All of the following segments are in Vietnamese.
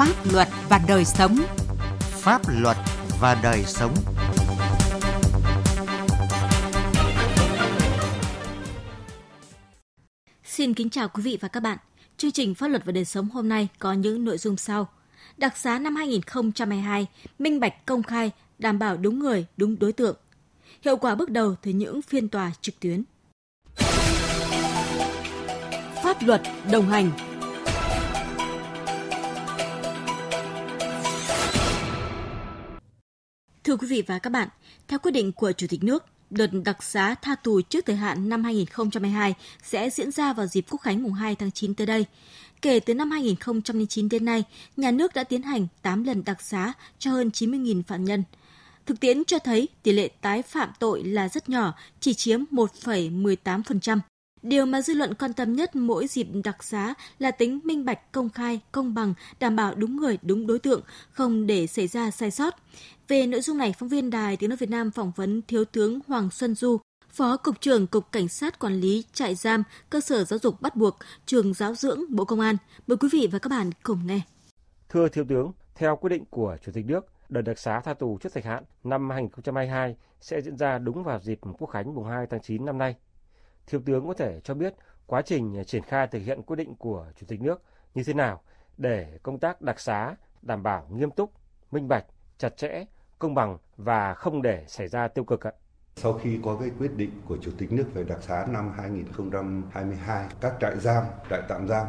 Pháp luật và đời sống. Pháp luật và đời sống. Xin kính chào quý vị và các bạn. Chương trình Pháp luật và đời sống hôm nay có những nội dung sau. Đặc xá năm 2022, minh bạch công khai, đảm bảo đúng người, đúng đối tượng. Hiệu quả bước đầu từ những phiên tòa trực tuyến. Pháp luật đồng hành Thưa quý vị và các bạn, theo quyết định của Chủ tịch nước, đợt đặc xá tha tù trước thời hạn năm 2022 sẽ diễn ra vào dịp Quốc khánh mùng 2 tháng 9 tới đây. Kể từ năm 2009 đến nay, nhà nước đã tiến hành 8 lần đặc xá cho hơn 90.000 phạm nhân. Thực tiễn cho thấy tỷ lệ tái phạm tội là rất nhỏ, chỉ chiếm 1,18%. Điều mà dư luận quan tâm nhất mỗi dịp đặc xá là tính minh bạch, công khai, công bằng, đảm bảo đúng người, đúng đối tượng, không để xảy ra sai sót. Về nội dung này, phóng viên Đài Tiếng Nói Việt Nam phỏng vấn Thiếu tướng Hoàng Xuân Du, Phó Cục trưởng Cục Cảnh sát Quản lý Trại giam, Cơ sở Giáo dục bắt buộc, Trường Giáo dưỡng Bộ Công an. Mời quý vị và các bạn cùng nghe. Thưa Thiếu tướng, theo quyết định của Chủ tịch nước, đợt đặc xá tha tù trước thời hạn năm 2022 sẽ diễn ra đúng vào dịp Quốc khánh mùng 2 tháng 9 năm nay. Thiếu tướng có thể cho biết quá trình triển khai thực hiện quyết định của Chủ tịch nước như thế nào để công tác đặc xá đảm bảo nghiêm túc, minh bạch, chặt chẽ, công bằng và không để xảy ra tiêu cực ạ? Sau khi có cái quyết định của Chủ tịch nước về đặc xá năm 2022, các trại giam, trại tạm giam,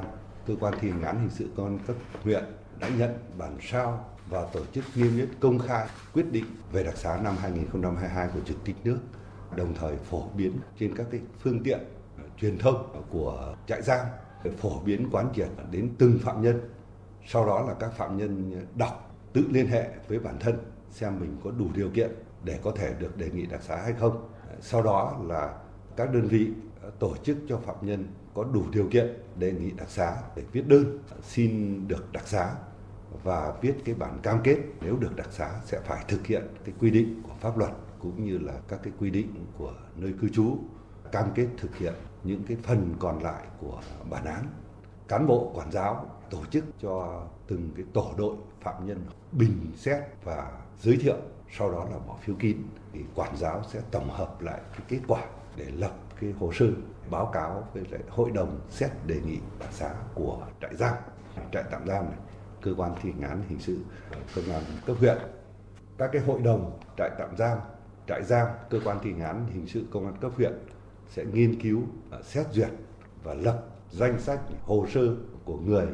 cơ quan thi hành án hình sự công an cấp huyện đã nhận bản sao và tổ chức niêm yết công khai quyết định về đặc xá năm 2022 của Chủ tịch nước, đồng thời phổ biến trên các cái phương tiện ờ, truyền thông của trại giam phổ biến quán triệt đến từng phạm nhân. Sau đó là các phạm nhân đọc, tự liên hệ với bản thân, xem mình có đủ điều kiện để có thể được đề nghị đặc xá hay không. Ờ, sau đó là các đơn vị ờ, tổ chức cho phạm nhân có đủ điều kiện đề nghị đặc xá để viết đơn xin được đặc xá và viết cái bản cam kết nếu được đặc xá sẽ phải thực hiện cái quy định của pháp luật cũng như là các cái quy định của nơi cư trú, cam kết thực hiện những cái phần còn lại của bản án. Cán bộ, quản giáo, tổ chức cho từng cái tổ đội phạm nhân bình xét và giới thiệu, sau đó là bỏ phiếu kín. Thì quản giáo sẽ tổng hợp lại cái kết quả để lập cái hồ sơ, báo cáo với lại hội đồng xét đề nghị đặc xá của trại giam. Trại tạm giam này, cơ quan thi hành án hình sự, công an cấp huyện. Các cái hội đồng trại tạm giam trại giam cơ quan thi hành án hình sự công an cấp huyện sẽ nghiên cứu xét duyệt và lập danh sách hồ sơ của người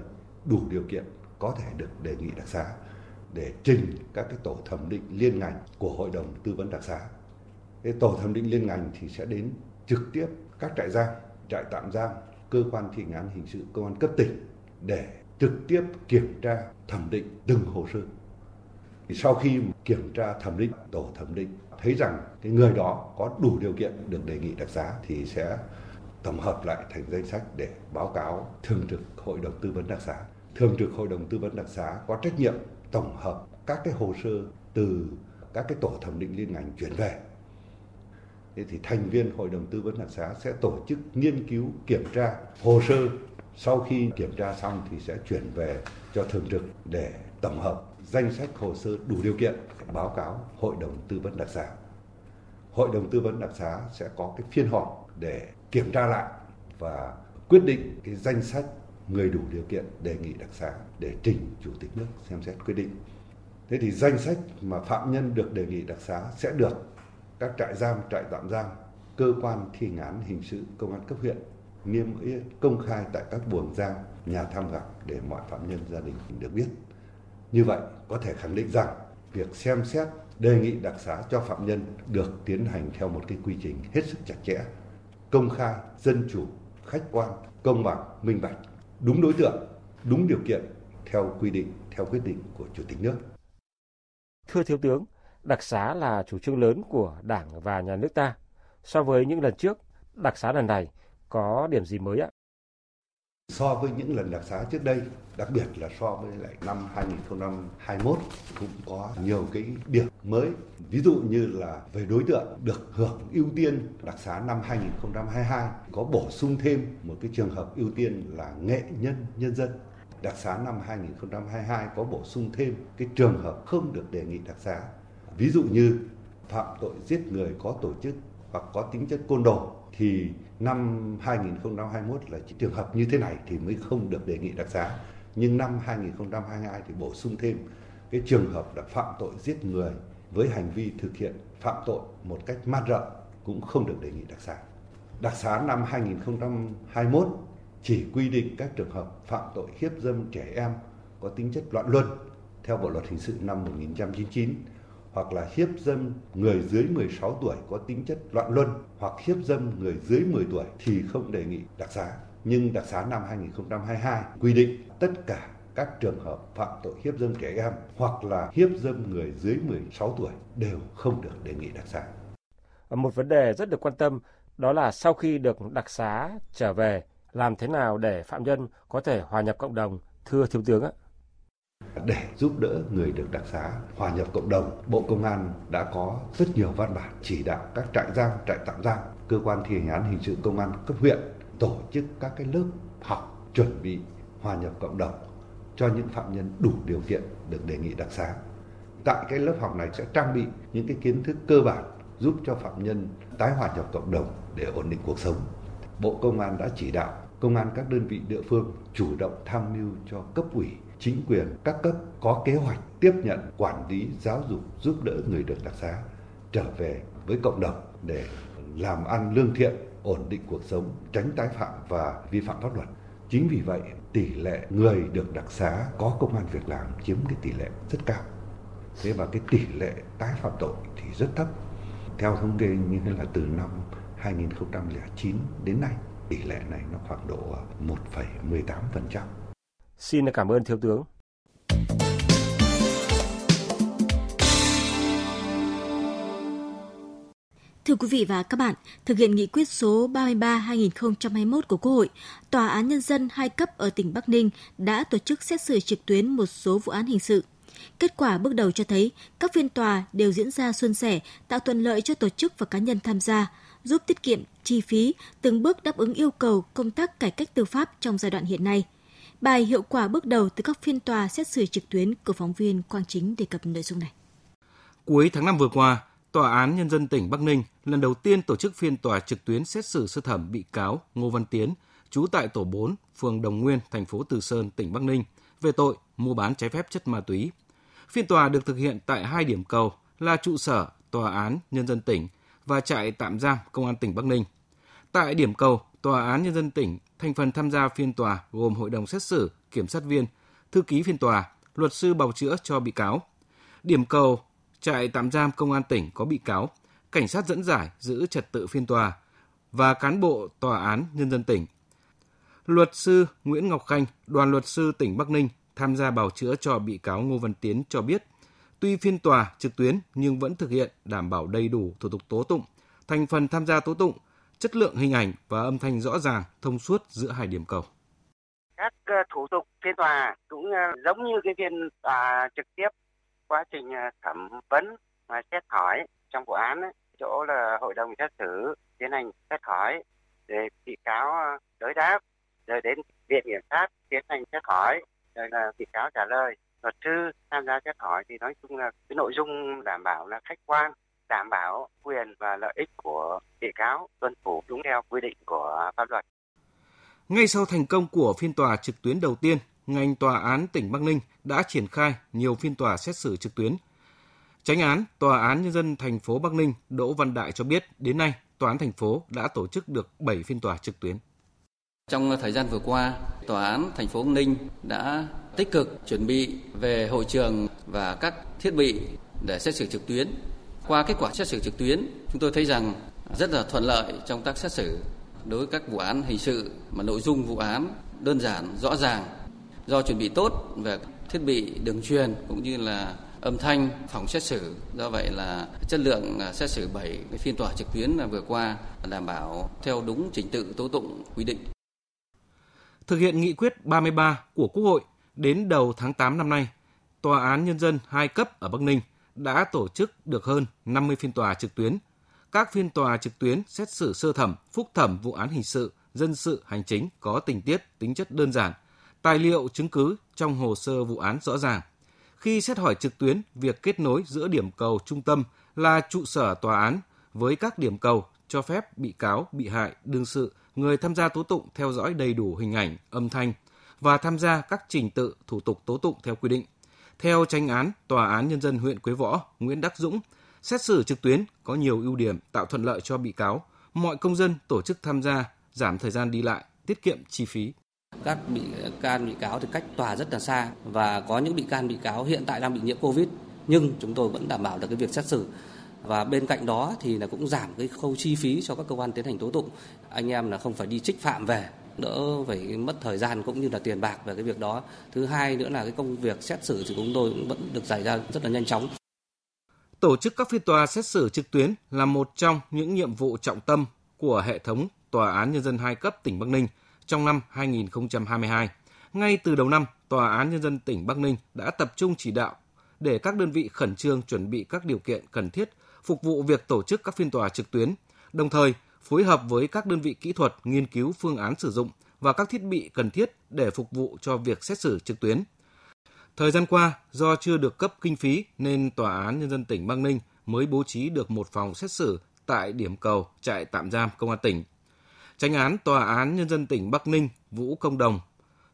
đủ điều kiện có thể được đề nghị đặc xá để trình các cái tổ thẩm định liên ngành của hội đồng tư vấn đặc xá. Cái tổ thẩm định liên ngành thì sẽ đến trực tiếp các trại giam, trại tạm giam, cơ quan thi hành án hình sự công an cấp tỉnh để trực tiếp kiểm tra thẩm định từng hồ sơ. Thì sau khi kiểm tra thẩm định, tổ thẩm định thấy rằng cái người đó có đủ điều kiện được đề nghị đặc giá thì sẽ tổng hợp lại thành danh sách để báo cáo thường trực hội đồng tư vấn đặc giá. Thường trực hội đồng tư vấn đặc giá có trách nhiệm tổng hợp các cái hồ sơ từ các cái tổ thẩm định liên ngành chuyển về. Thế thì thành viên hội đồng tư vấn đặc xá sẽ tổ chức nghiên cứu kiểm tra hồ sơ. Sau khi kiểm tra xong thì sẽ chuyển về cho thường trực để tổng hợp danh sách hồ sơ đủ điều kiện báo cáo hội đồng tư vấn đặc xá. Hội đồng tư vấn đặc xá sẽ có cái phiên họp để kiểm tra lại và quyết định cái danh sách người đủ điều kiện đề nghị đặc xá để trình chủ tịch nước xem xét quyết định. Thế thì danh sách mà phạm nhân được đề nghị đặc xá sẽ được các trại giam, trại tạm giam, cơ quan thi hành án hình sự công an cấp huyện niêm yết công khai tại các buồng giam, nhà tham gặp để mọi phạm nhân gia đình được biết. Như vậy có thể khẳng định rằng việc xem xét đề nghị đặc xá cho phạm nhân được tiến hành theo một cái quy trình hết sức chặt chẽ, công khai, dân chủ, khách quan, công bằng, minh bạch, đúng đối tượng, đúng điều kiện theo quy định, theo quyết định của Chủ tịch nước. Thưa Thiếu tướng, đặc xá là chủ trương lớn của Đảng và Nhà nước ta. So với những lần trước, đặc xá lần này có điểm gì mới ạ? So với những lần đặc xá trước đây, đặc biệt là so với lại năm 2021 cũng có nhiều cái điểm mới. Ví dụ như là về đối tượng được hưởng ưu tiên đặc xá năm 2022 có bổ sung thêm một cái trường hợp ưu tiên là nghệ nhân nhân dân. đặc xá năm 2022 có bổ sung thêm cái trường hợp không được đề nghị đặc xá. Ví dụ như phạm tội giết người có tổ chức hoặc có tính chất côn đồ, thì năm 2021 là chỉ trường hợp như thế này thì mới không được đề nghị đặc xá. Nhưng năm 2022 thì bổ sung thêm cái trường hợp là phạm tội giết người với hành vi thực hiện phạm tội một cách man rợ cũng không được đề nghị đặc xá. Đặc xá năm 2021 chỉ quy định các trường hợp phạm tội hiếp dâm trẻ em có tính chất loạn luân theo Bộ luật hình sự năm 1999 hoặc là hiếp dâm người dưới 16 tuổi có tính chất loạn luân hoặc hiếp dâm người dưới 10 tuổi thì không đề nghị đặc xá. Nhưng đặc xá năm 2022 quy định tất cả các trường hợp phạm tội hiếp dâm trẻ em hoặc là hiếp dâm người dưới 16 tuổi đều không được đề nghị đặc xá. Một vấn đề rất được quan tâm đó là sau khi được đặc xá trở về, làm thế nào để phạm nhân có thể hòa nhập cộng đồng, thưa Thiếu tướng ạ? Để giúp đỡ người được đặc xá hòa nhập cộng đồng, Bộ Công an đã có rất nhiều văn bản chỉ đạo các trại giam, trại tạm giam, cơ quan thi hành án hình sự công an cấp huyện tổ chức các cái lớp học chuẩn bị hòa nhập cộng đồng cho những phạm nhân đủ điều kiện được đề nghị đặc xá. Tại cái lớp học này sẽ trang bị những cái kiến thức cơ bản giúp cho phạm nhân tái hòa nhập cộng đồng để ổn định cuộc sống. Bộ Công an đã chỉ đạo công an các đơn vị địa phương chủ động tham mưu cho cấp ủy, chính quyền các cấp có kế hoạch tiếp nhận, quản lý, giáo dục, giúp đỡ người được đặc xá trở về với cộng đồng để làm ăn lương thiện, ổn định cuộc sống, tránh tái phạm và vi phạm pháp luật. Chính vì vậy, tỷ lệ người được đặc xá có công an việc làm chiếm cái tỷ lệ rất cao. Thế và cái tỷ lệ tái phạm tội thì rất thấp. Theo thống kê như thế là từ năm 2009 đến nay, tỷ lệ này nó khoảng độ 1,18%. Xin cảm ơn Thiếu tướng. Thưa quý vị và các bạn, thực hiện nghị quyết số 33-2021 của Quốc hội, Tòa án Nhân dân hai cấp ở tỉnh Bắc Ninh đã tổ chức xét xử trực tuyến một số vụ án hình sự. Kết quả bước đầu cho thấy các phiên tòa đều diễn ra suôn sẻ, tạo thuận lợi cho tổ chức và cá nhân tham gia, giúp tiết kiệm chi phí, từng bước đáp ứng yêu cầu công tác cải cách tư pháp trong giai đoạn hiện nay. Bài hiệu quả bước đầu từ các phiên tòa xét xử trực tuyến của phóng viên Quang Chính đề cập nội dung này. Cuối tháng 5 vừa qua, Tòa án Nhân dân tỉnh Bắc Ninh lần đầu tiên tổ chức phiên tòa trực tuyến xét xử sơ thẩm bị cáo Ngô Văn Tiến, trú tại tổ 4, phường Đồng Nguyên, thành phố Từ Sơn, tỉnh Bắc Ninh, về tội mua bán trái phép chất ma túy. Phiên tòa được thực hiện tại hai điểm cầu là trụ sở Tòa án Nhân dân tỉnh và trại tạm giam Công an tỉnh Bắc Ninh. Tại điểm cầu, Tòa án Nhân dân tỉnh, thành phần tham gia phiên tòa gồm hội đồng xét xử, kiểm sát viên, thư ký phiên tòa, luật sư bào chữa cho bị cáo. Điểm cầu, trại tạm giam Công an tỉnh có bị cáo, cảnh sát dẫn giải giữ trật tự phiên tòa và cán bộ Tòa án Nhân dân tỉnh. Luật sư Nguyễn Ngọc Khanh, đoàn luật sư tỉnh Bắc Ninh tham gia bào chữa cho bị cáo Ngô Văn Tiến cho biết – Tuy phiên tòa trực tuyến nhưng vẫn thực hiện đảm bảo đầy đủ thủ tục tố tụng, thành phần tham gia tố tụng, chất lượng hình ảnh và âm thanh rõ ràng, thông suốt giữa hai điểm cầu. Các ờ, thủ tục phiên tòa cũng ờ, giống như cái phiên tòa trực tiếp, quá trình ờ, thẩm vấn và xét hỏi trong vụ án ấy, chỗ là hội đồng xét xử tiến hành xét hỏi để bị cáo đối đáp rồi đến viện kiểm sát tiến hành xét hỏi rồi là bị cáo trả lời luật sư tham gia xét hỏi thì nói chung là cái nội dung đảm bảo là khách quan đảm bảo quyền và lợi ích của bị cáo tuân thủ đúng theo quy định của pháp luật. Ngay sau thành công của phiên tòa trực tuyến đầu tiên, ngành tòa án tỉnh Bắc Ninh đã triển khai nhiều phiên tòa xét xử trực tuyến. Tránh án Tòa án Nhân dân thành phố Bắc Ninh Đỗ Văn Đại cho biết đến nay Tòa án thành phố đã tổ chức được 7 phiên tòa trực tuyến. Trong thời gian vừa qua, Tòa án thành phố Bắc Ninh đã tích cực chuẩn bị về hội trường và các thiết bị để xét xử trực tuyến. Qua kết quả xét xử trực tuyến, chúng tôi thấy rằng rất là thuận lợi trong tác xét xử đối với các vụ án hình sự mà nội dung vụ án đơn giản, rõ ràng. Do chuẩn bị tốt về thiết bị đường truyền cũng như là âm thanh phòng xét xử. Do vậy là chất lượng à, xét xử 7 cái phiên tòa trực tuyến vừa qua đảm bảo theo đúng trình tự tố tụng quy định. Thực hiện nghị quyết 33 của Quốc hội Đến đầu tháng 8 năm nay, Tòa án Nhân dân hai cấp ở Bắc Ninh đã tổ chức được hơn 50 phiên tòa trực tuyến. Các phiên tòa trực tuyến xét xử sơ thẩm, phúc thẩm vụ án hình sự, dân sự, hành chính có tình tiết, tính chất đơn giản, tài liệu chứng cứ trong hồ sơ vụ án rõ ràng. Khi xét hỏi trực tuyến, việc kết nối giữa điểm cầu trung tâm là trụ sở tòa án với các điểm cầu cho phép bị cáo, bị hại, đương sự, người tham gia tố tụng theo dõi đầy đủ hình ảnh, âm thanh và tham gia các trình tự thủ tục tố tụng theo quy định. Theo tranh án Tòa án Nhân dân huyện Quế Võ Nguyễn Đắc Dũng, xét xử trực tuyến có nhiều ưu điểm tạo thuận lợi cho bị cáo, mọi công dân tổ chức tham gia, giảm thời gian đi lại, tiết kiệm chi phí. Các bị can bị cáo thì cách tòa rất là xa và có những bị can bị cáo hiện tại đang bị nhiễm Covid nhưng chúng tôi vẫn đảm bảo được cái việc xét xử. Và bên cạnh đó thì là cũng giảm cái khâu chi phí cho các cơ quan tiến hành tố tụng. Anh em là không phải đi trích phạm về đỡ phải mất thời gian cũng như là tiền bạc về cái việc đó. Thứ hai nữa là cái công việc xét xử thì chúng tôi cũng vẫn được giải ra rất là nhanh chóng. Tổ chức các phiên tòa xét xử trực tuyến là một trong những nhiệm vụ trọng tâm của hệ thống tòa án nhân dân hai cấp tỉnh Bắc Ninh trong năm 2022. Ngay từ đầu năm, Tòa án Nhân dân tỉnh Bắc Ninh đã tập trung chỉ đạo để các đơn vị khẩn trương chuẩn bị các điều kiện cần thiết phục vụ việc tổ chức các phiên tòa trực tuyến, đồng thời phối hợp với các đơn vị kỹ thuật nghiên cứu phương án sử dụng và các thiết bị cần thiết để phục vụ cho việc xét xử trực tuyến. Thời gian qua, do chưa được cấp kinh phí nên Tòa án Nhân dân tỉnh Bắc Ninh mới bố trí được một phòng xét xử tại điểm cầu trại tạm giam Công an tỉnh. Tranh án Tòa án Nhân dân tỉnh Bắc Ninh Vũ Công Đồng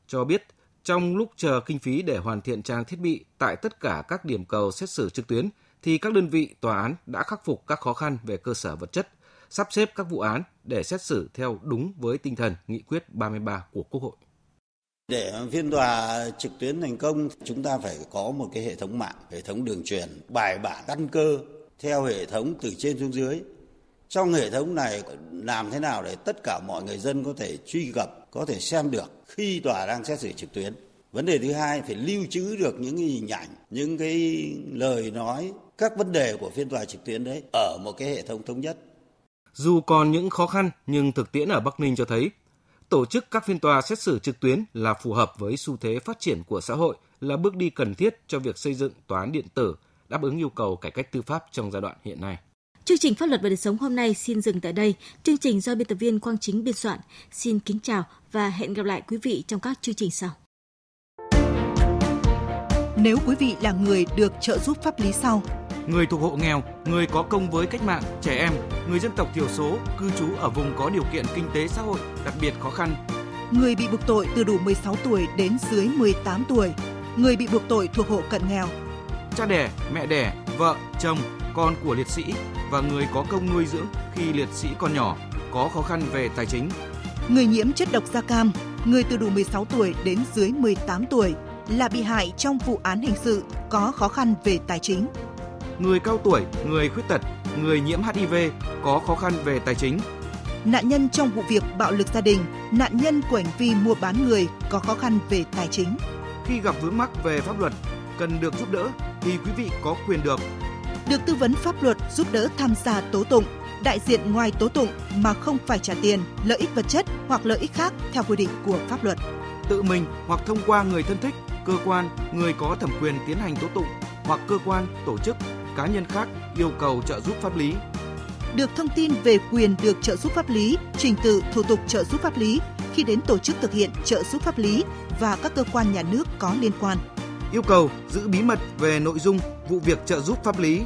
cho biết trong lúc chờ kinh phí để hoàn thiện trang thiết bị tại tất cả các điểm cầu xét xử trực tuyến thì các đơn vị tòa án đã khắc phục các khó khăn về cơ sở vật chất, sắp xếp các vụ án để xét xử theo đúng với tinh thần nghị quyết 33 của Quốc hội. Để phiên tòa trực tuyến thành công, chúng ta phải có một cái hệ thống mạng, hệ thống đường truyền bài bản căn cơ theo hệ thống từ trên xuống dưới. Trong hệ thống này làm thế nào để tất cả mọi người dân có thể truy cập, có thể xem được khi tòa đang xét xử trực tuyến. Vấn đề thứ hai phải lưu trữ được những cái hình ảnh, những cái lời nói, các vấn đề của phiên tòa trực tuyến đấy ở một cái hệ thống thống nhất. Dù còn những khó khăn nhưng thực tiễn ở Bắc Ninh cho thấy tổ chức các phiên tòa xét xử trực tuyến là phù hợp với xu thế phát triển của xã hội, là bước đi cần thiết cho việc xây dựng tòa án điện tử, đáp ứng yêu cầu cải cách tư pháp trong giai đoạn hiện nay. Chương trình Pháp luật và đời sống hôm nay xin dừng tại đây. Chương trình do biên tập viên Quang Chính biên soạn. Xin kính chào và hẹn gặp lại quý vị trong các chương trình sau. Nếu quý vị là người được trợ giúp pháp lý sau, người thuộc hộ nghèo, người có công với cách mạng, trẻ em, người dân tộc thiểu số, cư trú ở vùng có điều kiện kinh tế xã hội đặc biệt khó khăn, người bị buộc tội từ đủ 16 tuổi đến dưới 18 tuổi, người bị buộc tội thuộc hộ cận nghèo, cha đẻ, mẹ đẻ, vợ, chồng, con của liệt sĩ và người có công nuôi dưỡng khi liệt sĩ còn nhỏ có khó khăn về tài chính. người nhiễm chất độc da cam, người từ đủ 16 tuổi đến dưới 18 tuổi là bị hại trong vụ án hình sự có khó khăn về tài chính. Người cao tuổi, người khuyết tật, người nhiễm HIV có khó khăn về tài chính. Nạn nhân trong vụ việc bạo lực gia đình, nạn nhân của hành vi mua bán người có khó khăn về tài chính. Khi gặp vướng mắc về pháp luật, cần được giúp đỡ thì quý vị có quyền được Được tư vấn pháp luật giúp đỡ tham gia tố tụng, đại diện ngoài tố tụng mà không phải trả tiền, lợi ích vật chất hoặc lợi ích khác theo quy định của pháp luật. tự mình hoặc thông qua người thân thích, cơ quan, người có thẩm quyền tiến hành tố tụng hoặc cơ quan, tổ chức, cá nhân khác yêu cầu trợ giúp pháp lý. Được thông tin về quyền được trợ giúp pháp lý, trình tự thủ tục trợ giúp pháp lý khi đến tổ chức thực hiện trợ giúp pháp lý và các cơ quan nhà nước có liên quan. Yêu cầu giữ bí mật về nội dung vụ việc trợ giúp pháp lý,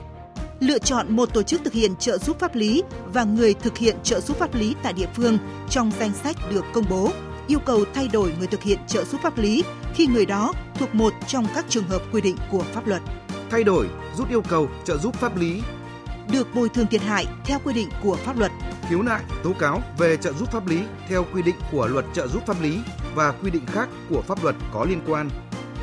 lựa chọn một tổ chức thực hiện trợ giúp pháp lý và người thực hiện trợ giúp pháp lý tại địa phương trong danh sách được công bố, yêu cầu thay đổi người thực hiện trợ giúp pháp lý khi người đó thuộc một trong các trường hợp quy định của pháp luật, thay đổi, rút yêu cầu trợ giúp pháp lý, được bồi thường thiệt hại theo quy định của pháp luật. khiếu nại, tố cáo về trợ giúp pháp lý theo quy định của luật trợ giúp pháp lý và quy định khác của pháp luật có liên quan.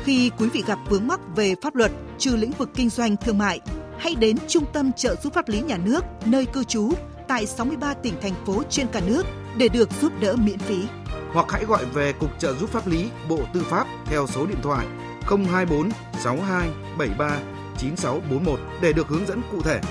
Khi quý vị gặp vướng mắc về pháp luật trừ lĩnh vực kinh doanh thương mại, hãy đến Trung tâm trợ giúp pháp lý nhà nước nơi cư trú tại 63 tỉnh thành phố trên cả nước để được giúp đỡ miễn phí. Hoặc hãy gọi về Cục trợ giúp pháp lý Bộ Tư pháp theo số điện thoại 024 62 73 9641 để được hướng dẫn cụ thể.